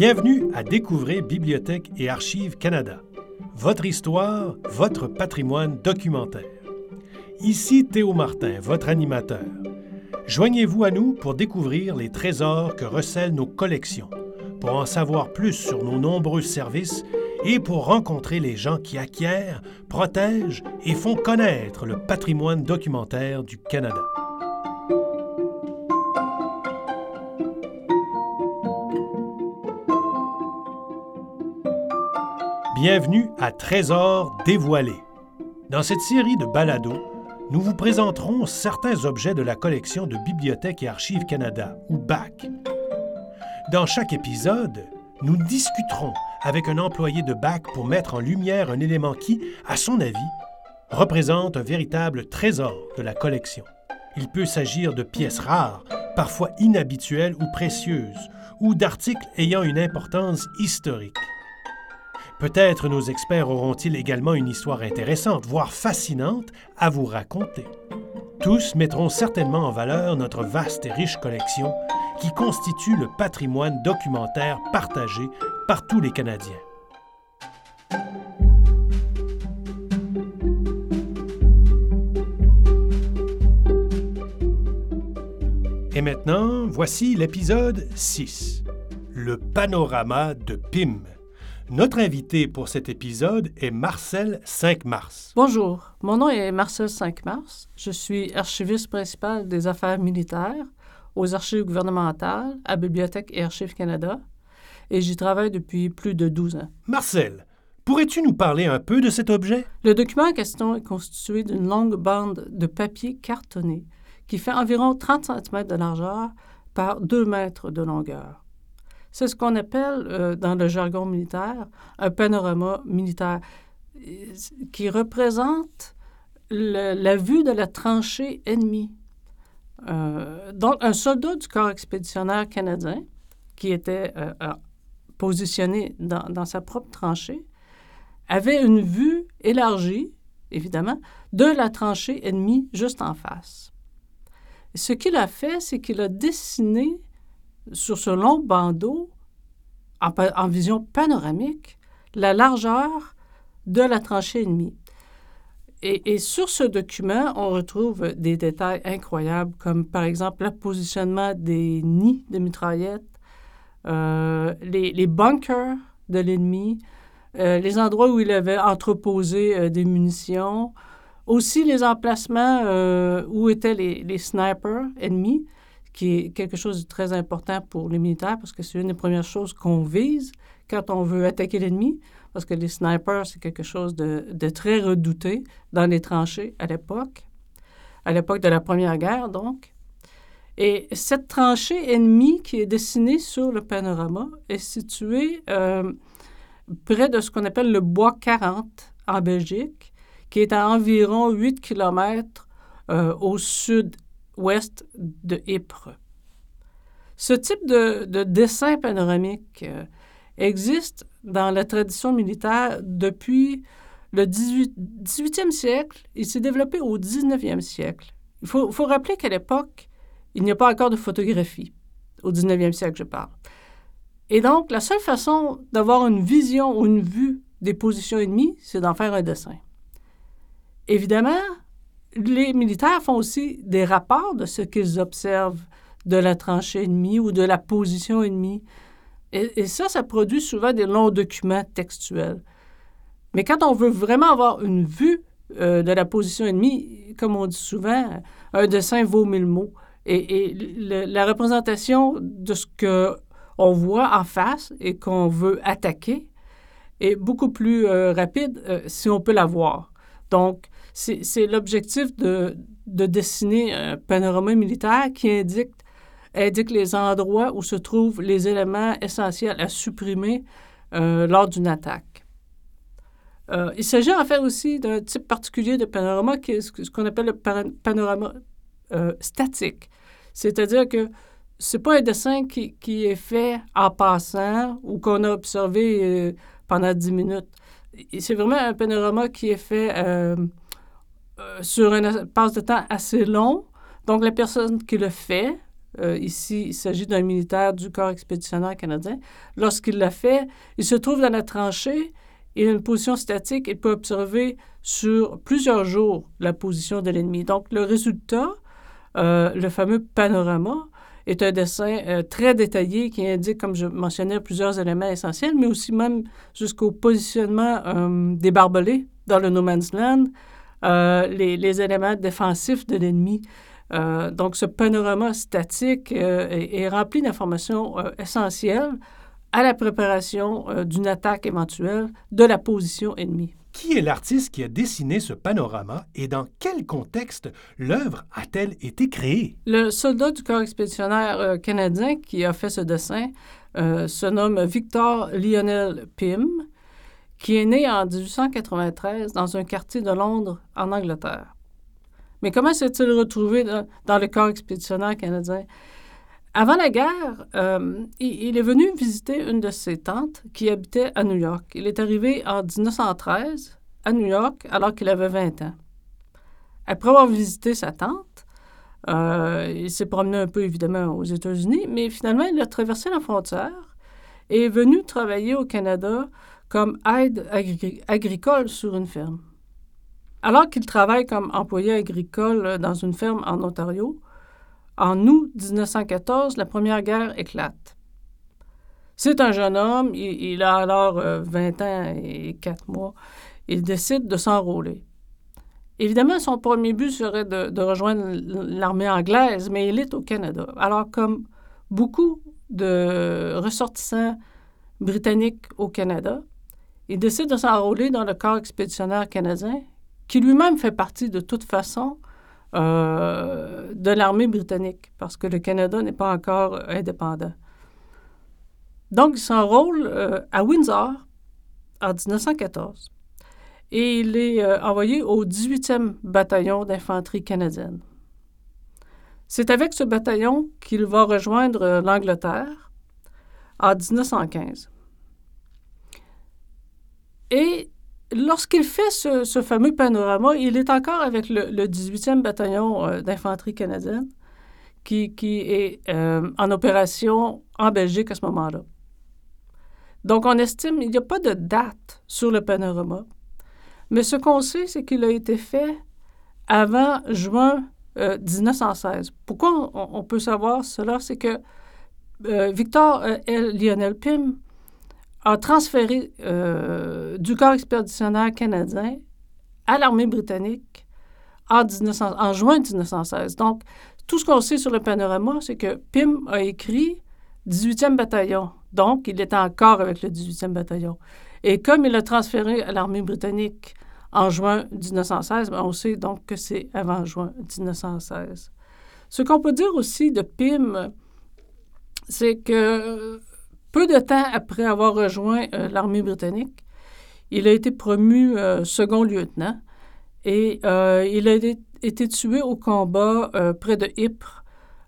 Bienvenue à Découvrir Bibliothèque et Archives Canada. Votre histoire, votre patrimoine documentaire. Ici Théo Martin, votre animateur. Joignez-vous à nous pour découvrir les trésors que recèlent nos collections, pour en savoir plus sur nos nombreux services et pour rencontrer les gens qui acquièrent, protègent et font connaître le patrimoine documentaire du Canada. Bienvenue à Trésors dévoilés. Dans cette série de balados, nous vous présenterons certains objets de la collection de Bibliothèque et Archives Canada, ou BAC. Dans chaque épisode, nous discuterons avec un employé de BAC pour mettre en lumière un élément qui, à son avis, représente un véritable trésor de la collection. Il peut s'agir de pièces rares, parfois inhabituelles ou précieuses, ou d'articles ayant une importance historique. Peut-être nos experts auront-ils également une histoire intéressante, voire fascinante, à vous raconter. Tous mettront certainement en valeur notre vaste et riche collection qui constitue le patrimoine documentaire partagé par tous les Canadiens. Et maintenant, voici l'épisode 6, le panorama de PIM. Notre invité pour cet épisode est Marcel 5 Mars. Bonjour, mon nom est Marcel 5 Mars. Je suis archiviste principal des affaires militaires aux archives gouvernementales à Bibliothèque et Archives Canada et j'y travaille depuis plus de 12 ans. Marcel, pourrais-tu nous parler un peu de cet objet? Le document en question est constitué d'une longue bande de papier cartonné qui fait environ 30 cm de largeur par 2 mètres de longueur. C'est ce qu'on appelle, euh, dans le jargon militaire, un panorama militaire qui représente la vue de la tranchée ennemie. Euh, donc, un soldat du corps expéditionnaire canadien qui était euh, positionné dans, sa propre tranchée avait une vue élargie, évidemment, de la tranchée ennemie juste en face. Ce qu'il a fait, c'est qu'il a dessiné sur ce long bandeau, en, en, vision panoramique, la largeur de la tranchée ennemie. Et, sur ce document, on retrouve des détails incroyables, comme par exemple le positionnement des nids de mitraillettes, euh, les, bunkers de l'ennemi, euh, les endroits où il avait entreposé euh, des munitions, aussi les emplacements où étaient les, les, snipers ennemis, qui est quelque chose de très important pour les militaires parce que c'est une des premières choses qu'on vise quand on veut attaquer l'ennemi, parce que les snipers, c'est quelque chose de, très redouté dans les tranchées à l'époque, à l'époque de la Première Guerre, donc. Et cette tranchée ennemie qui est dessinée sur le panorama est située euh, près de ce qu'on appelle le Bois 40 en Belgique, qui est à environ 8 km euh, au sud-ouest de Ypres. Ce type de, de dessin panoramique euh, existe dans la tradition militaire depuis le 18, 18e siècle. Il s'est développé au 19e siècle. Il faut, faut rappeler qu'à l'époque, il n'y a pas encore de photographie. Au 19e siècle, je parle. Et donc, la seule façon d'avoir une vision ou une vue des positions ennemies, c'est d'en faire un dessin. Évidemment, les militaires font aussi des rapports de ce qu'ils observent de la tranchée ennemie ou de la position ennemie. Et, ça, ça produit souvent des longs documents textuels. Mais quand on veut vraiment avoir une vue euh, de la position ennemie, comme on dit souvent, un dessin vaut mille mots. Et, la représentation de ce qu'on voit en face et qu'on veut attaquer est beaucoup plus euh, rapide euh, si on peut la voir. Donc, c'est l'objectif de, de, dessiner un panorama militaire qui indique, les endroits où se trouvent les éléments essentiels à supprimer euh, lors d'une attaque. Euh, il s'agit en fait aussi d'un type particulier de panorama qui est ce qu'on appelle le panorama euh, statique. C'est-à-dire que ce n'est pas un dessin qui, qui, est fait en passant ou qu'on a observé pendant 10 minutes. C'est vraiment un panorama qui est fait sur un espace de temps assez long. Donc, la personne qui le fait euh, ici, il s'agit d'un militaire du corps expéditionnaire canadien. Lorsqu'il l'a fait, il se trouve dans la tranchée, il a une position statique et peut observer sur plusieurs jours la position de l'ennemi. Donc, le résultat, euh, le fameux panorama, est un dessin euh, très détaillé qui indique, comme je mentionnais, plusieurs éléments essentiels, mais aussi même jusqu'au positionnement des barbelés dans le no man's land, les, les, éléments défensifs de l'ennemi. Euh, donc, ce panorama statique euh, est, rempli d'informations euh, essentielles à la préparation d'une attaque éventuelle de la position ennemie. Qui est l'artiste qui a dessiné ce panorama et dans quel contexte l'œuvre a-t-elle été créée? Le soldat du corps expéditionnaire canadien qui a fait ce dessin se nomme Victor Lionel Pym, qui est né en 1893 dans un quartier de Londres, en Angleterre. Mais comment s'est-il retrouvé dans, le corps expéditionnaire canadien? Avant la guerre, euh, il, est venu visiter une de ses tantes qui habitait à New York. Il est arrivé en 1913 à New York alors qu'il avait 20 ans. Après avoir visité sa tante, euh, il s'est promené un peu évidemment aux États-Unis, mais finalement il a traversé la frontière et est venu travailler au Canada comme aide agricole sur une ferme. Alors qu'il travaille comme employé agricole euh, dans une ferme en Ontario, en août 1914, la Première Guerre éclate. C'est un jeune homme, il, a alors 20 euh, ans et 4 mois. Il décide de s'enrôler. Évidemment, son premier but serait de, rejoindre l'armée anglaise, mais il est au Canada. Alors, comme beaucoup de ressortissants britanniques au Canada, il décide de s'enrôler dans le corps expéditionnaire canadien qui lui-même fait partie de toute façon euh, de l'armée britannique, parce que le Canada n'est pas encore indépendant. Donc, il s'enrôle euh, à Windsor en 1914 et il est euh, envoyé au 18e bataillon d'infanterie canadienne. C'est avec ce bataillon qu'il va rejoindre l'Angleterre en 1915. Et lorsqu'il fait ce, fameux panorama, il est encore avec le, 18e bataillon euh, d'infanterie canadienne qui, est euh, en opération en Belgique à ce moment-là. Donc, on estime, il n'y a pas de date sur le panorama, mais ce qu'on sait, c'est qu'il a été fait avant juin 1916. Euh, Pourquoi on, peut savoir cela? C'est que Victor L. Lionel Pym a transféré euh, du corps expéditionnaire canadien à l'armée britannique en, juin 1916. Donc, tout ce qu'on sait sur le panorama, c'est que Pym a écrit 18e bataillon. Donc, il était encore avec le 18e bataillon. Et comme il a transféré à l'armée britannique en juin 1916, ben, on sait donc que c'est avant juin 1916. Ce qu'on peut dire aussi de Pym, c'est que peu de temps après avoir rejoint euh, l'armée britannique, il a été promu euh, second lieutenant et euh, il a été, tué au combat près de Ypres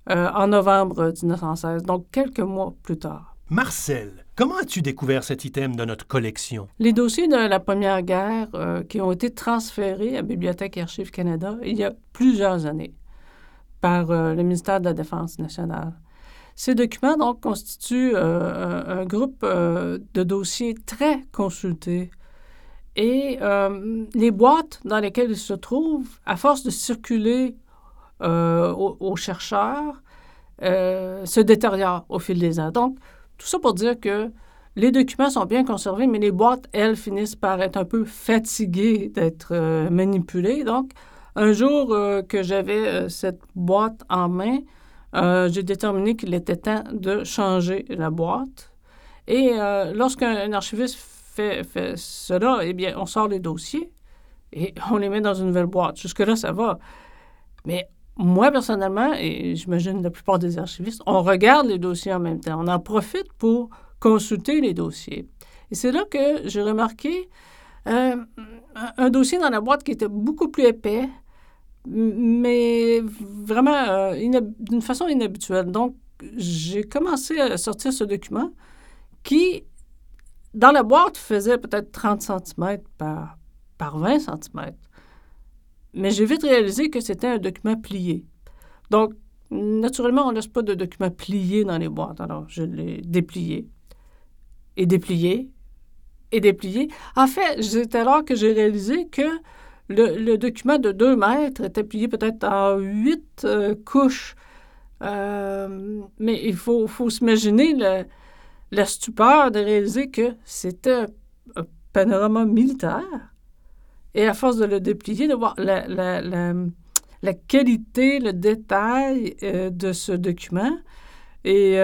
en novembre 1916, donc quelques mois plus tard. Marcel, comment as-tu découvert cet item de notre collection? Les dossiers de la Première Guerre qui ont été transférés à Bibliothèque et Archives Canada il y a plusieurs années par le ministère de la Défense nationale. Ces documents, donc, constituent euh, un, groupe euh, de dossiers très consultés. Et euh, les boîtes dans lesquelles ils se trouvent, à force de circuler aux, chercheurs, se détériorent au fil des ans. Donc, tout ça pour dire que les documents sont bien conservés, mais les boîtes, elles, finissent par être un peu fatiguées d'être manipulées. Donc, un jour que j'avais cette boîte en main, euh, j'ai déterminé qu'il était temps de changer la boîte. Et euh, lorsqu'un archiviste fait, cela, eh bien, on sort les dossiers et on les met dans une nouvelle boîte. Jusque-là, ça va. Mais moi, personnellement, et j'imagine la plupart des archivistes, on regarde les dossiers en même temps. On en profite pour consulter les dossiers. Et c'est là que j'ai remarqué euh, un dossier dans la boîte qui était beaucoup plus épais, mais vraiment euh, d'une façon inhabituelle. Donc, j'ai commencé à sortir ce document qui, dans la boîte, faisait peut-être 30 cm par, par 20 cm. Mais j'ai vite réalisé que c'était un document plié. Donc, naturellement, on ne laisse pas de documents pliés dans les boîtes. Alors, je l'ai déplié et déplié et déplié. En fait, c'est alors que j'ai réalisé que le, document de 2 mètres était plié peut-être en huit euh, couches. Euh, mais il faut, faut s'imaginer la stupeur de réaliser que c'était un panorama militaire. Et à force de le déplier, de voir la, la, la, qualité, le détail euh, de ce document. Et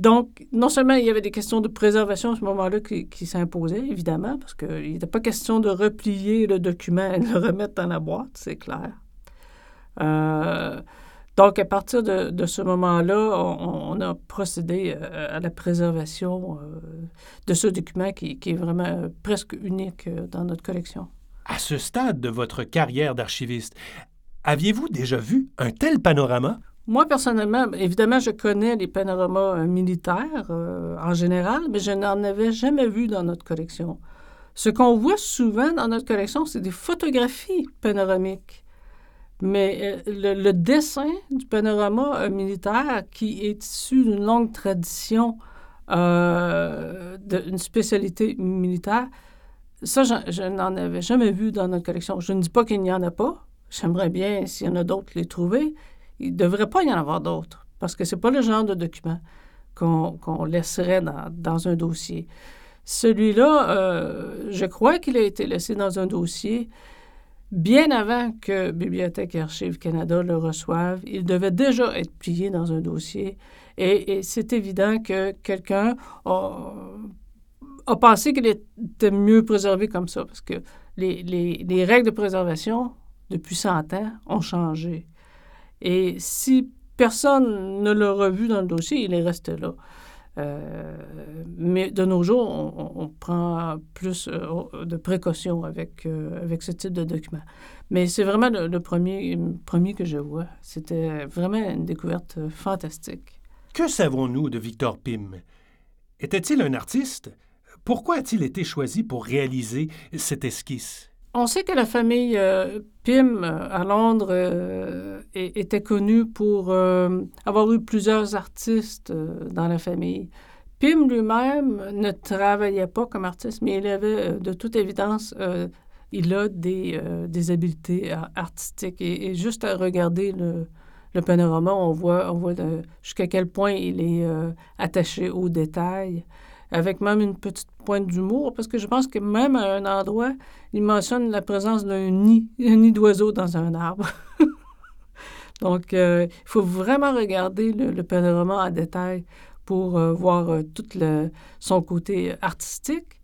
donc, non seulement il y avait des questions de préservation à ce moment-là qui, s'imposaient, évidemment, parce qu'il n'était pas question de replier le document et de le remettre dans la boîte, c'est clair. Euh, donc, à partir de, ce moment-là, on, a procédé euh, à la préservation euh, de ce document qui, est vraiment presque unique dans notre collection. À ce stade de votre carrière d'archiviste, aviez-vous déjà vu un tel panorama? Moi, personnellement, évidemment, je connais les panoramas euh, militaires euh, en général, mais je n'en avais jamais vu dans notre collection. Ce qu'on voit souvent dans notre collection, c'est des photographies panoramiques. Mais euh, le, dessin du panorama militaire, qui est issu d'une longue tradition d'une spécialité militaire, ça, je, je n'en avais jamais vu dans notre collection. Je ne dis pas qu'il n'y en a pas. J'aimerais bien, s'il y en a d'autres, les trouver il ne devrait pas y en avoir d'autres, parce que ce n'est pas le genre de document qu'on laisserait dans, un dossier. Celui-là, euh, je crois qu'il a été laissé dans un dossier bien avant que Bibliothèque et Archives Canada le reçoive. Il devait déjà être plié dans un dossier. Et, c'est évident que quelqu'un a, pensé qu'il était mieux préservé comme ça, parce que les, les règles de préservation, depuis 100 ans, ont changé. Et si personne ne l'a revu dans le dossier, il est resté là. Euh, mais de nos jours, on, prend plus euh, de précautions avec, euh, avec ce type de document. Mais c'est vraiment le, premier, premier que je vois. C'était vraiment une découverte fantastique. Que savons-nous de Victor Pym? Était-il un artiste? Pourquoi a-t-il été choisi pour réaliser cette esquisse? On sait que la famille euh, Pym euh, à Londres euh, était connue pour avoir eu plusieurs artistes dans la famille. Pym lui-même ne travaillait pas comme artiste, mais il avait de toute évidence, il a des, habiletés artistiques. Et, juste à regarder le, panorama, on voit jusqu'à quel point il est attaché aux détails avec même une petite pointe d'humour, parce que je pense que même à un endroit, il mentionne la présence d'un nid, un nid d'oiseau dans un arbre. Donc, euh, il faut vraiment regarder le, panorama en détail pour euh, voir euh, tout le, son côté artistique,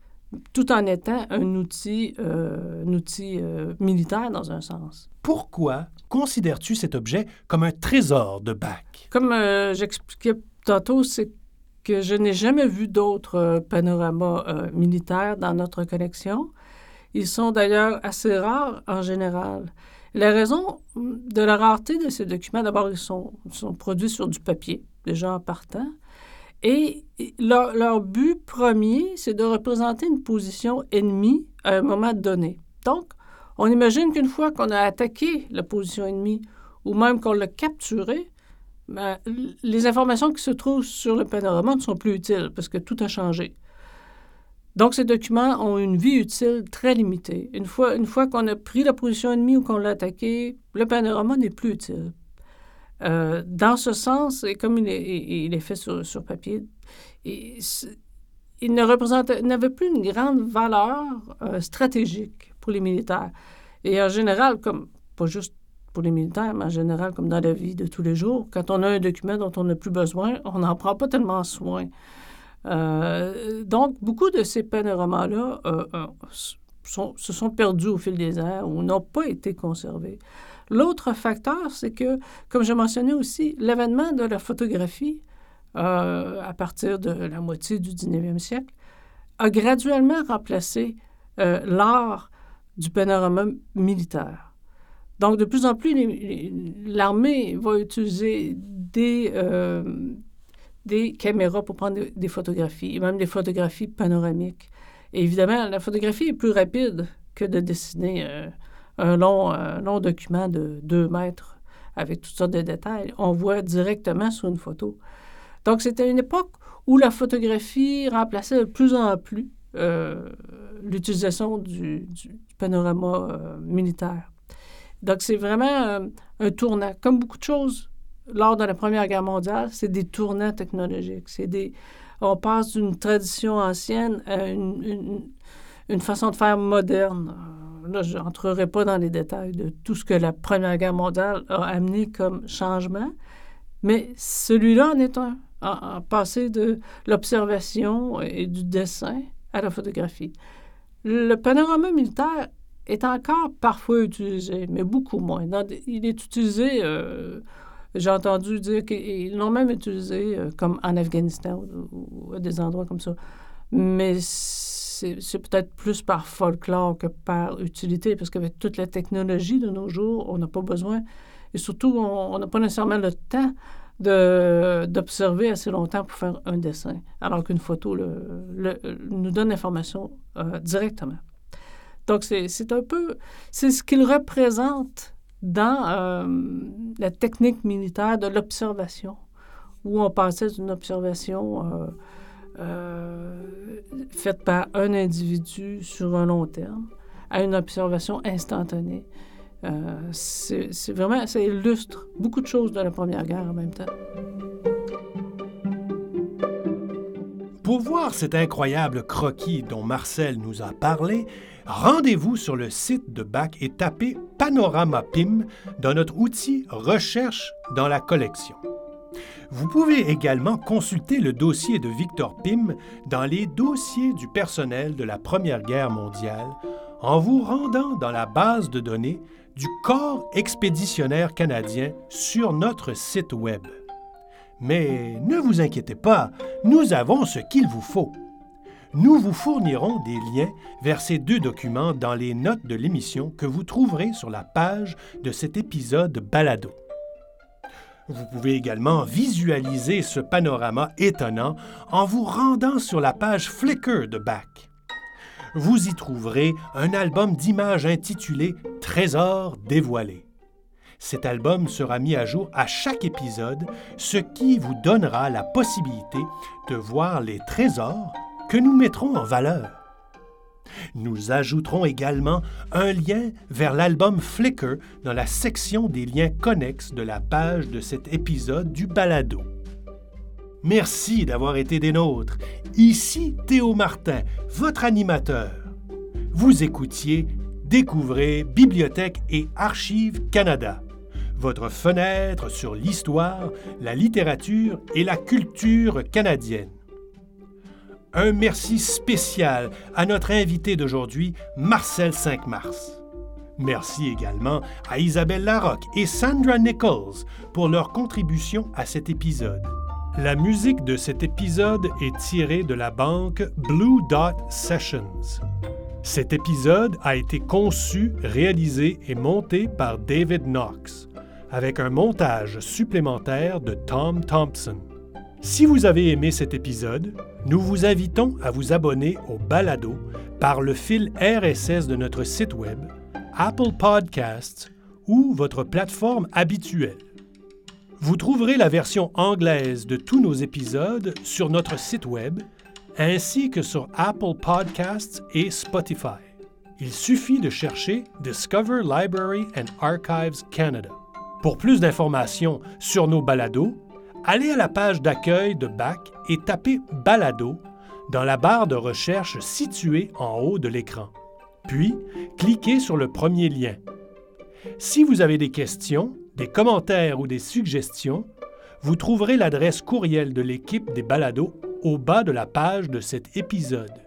tout en étant un outil, un outil militaire dans un sens. Pourquoi considères-tu cet objet comme un trésor de Bach? Comme j'expliquais tantôt, c'est que je n'ai jamais vu d'autres euh, panoramas euh, militaires dans notre collection. Ils sont d'ailleurs assez rares en général. La raison de la rareté de ces documents, d'abord, ils sont, produits sur du papier, déjà en partant. Et leur but premier, c'est de représenter une position ennemie à un moment donné. Donc, on imagine qu'une fois qu'on a attaqué la position ennemie, ou même qu'on l'a capturée, ben, les informations qui se trouvent sur le panorama ne sont plus utiles parce que tout a changé. Donc, ces documents ont une vie utile très limitée. Une fois, qu'on a pris la position ennemie ou qu'on l'a attaqué, le panorama n'est plus utile. Euh, dans ce sens, et comme il est, fait sur, papier, il, n'avait plus une grande valeur euh, stratégique pour les militaires. Et en général, comme pas juste pour les militaires, mais en général, comme dans la vie de tous les jours, quand on a un document dont on n'a plus besoin, on n'en prend pas tellement soin. Euh, donc, beaucoup de ces panoramas-là euh, euh, se sont perdus au fil des ans ou n'ont pas été conservés. L'autre facteur, c'est que, comme je mentionnais aussi, l'avènement de la photographie à partir de la moitié du 19e siècle a graduellement remplacé l'art du panorama militaire. Donc, de plus en plus, l'armée va utiliser des, euh, caméras pour prendre des, photographies, et même des photographies panoramiques. Évidemment, la photographie est plus rapide que de dessiner euh, un, long, document de deux mètres avec toutes sortes de détails. On voit directement sur une photo. Donc, c'était une époque où la photographie remplaçait de plus en plus euh, l'utilisation du, panorama militaire. Donc, c'est vraiment un tournant. Comme beaucoup de choses lors de la Première Guerre mondiale, c'est des tournants technologiques. C'est des, on passe d'une tradition ancienne à une, une, façon de faire moderne. Euh, là, je n'entrerai pas dans les détails de tout ce que la Première Guerre mondiale a amené comme changement, mais celui-là en est un, en, passé de l'observation et du dessin à la photographie. Le panorama militaire est encore parfois utilisé, mais beaucoup moins. il est utilisé euh, j'ai entendu dire qu'ils l'ont même utilisé euh, comme en Afghanistan ou, à des endroits comme ça. Mais c'est peut-être plus par folklore que par utilité, parce qu'avec toute la technologie de nos jours, on n'a pas besoin, et surtout, on n'a pas nécessairement le temps d'observer assez longtemps pour faire un dessin, alors qu'une photo le, nous donne l'information euh, directement. Donc, c'est un peu, c'est ce qu'il représente dans euh, la technique militaire de l'observation, où on passait d'une observation euh, euh, faite par un individu sur un long terme à une observation instantanée. c'est vraiment, ça illustre beaucoup de choses de la Première Guerre en même temps. Pour voir cet incroyable croquis dont Marcel nous a parlé, rendez-vous sur le site de BAC et tapez Panorama PIM dans notre outil Recherche dans la collection. Vous pouvez également consulter le dossier de Victor Pym dans les dossiers du personnel de la Première Guerre mondiale en vous rendant dans la base de données du Corps expéditionnaire canadien sur notre site Web. Mais ne vous inquiétez pas, nous avons ce qu'il vous faut. Nous vous fournirons des liens vers ces deux documents dans les notes de l'émission que vous trouverez sur la page de cet épisode balado. Vous pouvez également visualiser ce panorama étonnant en vous rendant sur la page Flickr de Bach. Vous y trouverez un album d'images intitulé Trésors dévoilés. Cet album sera mis à jour à chaque épisode, ce qui vous donnera la possibilité de voir les trésors que nous mettrons en valeur. Nous ajouterons également un lien vers l'album Flickr dans la section des liens connexes de la page de cet épisode du balado. Merci d'avoir été des nôtres. Ici Théo Martin, votre animateur. Vous écoutiez Découvrez Bibliothèque et Archives Canada votre fenêtre sur l'histoire, la littérature et la culture canadienne. Un merci spécial à notre invité d'aujourd'hui, Marcel 5 Mars. Merci également à Isabelle Larocque et Sandra Nichols pour leur contribution à cet épisode. La musique de cet épisode est tirée de la banque Blue Dot Sessions. Cet épisode a été conçu, réalisé et monté par David Knox avec un montage supplémentaire de Tom Thompson. Si vous avez aimé cet épisode, nous vous invitons à vous abonner au balado par le fil RSS de notre site Web, Apple Podcasts ou votre plateforme habituelle. Vous trouverez la version anglaise de tous nos épisodes sur notre site Web ainsi que sur Apple Podcasts et Spotify. Il suffit de chercher Discover Library and Archives Canada. Pour plus d'informations sur nos balados, allez à la page d'accueil de BAC et tapez Balado dans la barre de recherche située en haut de l'écran. Puis, cliquez sur le premier lien. Si vous avez des questions, des commentaires ou des suggestions, vous trouverez l'adresse courriel de l'équipe des balados au bas de la page de cet épisode.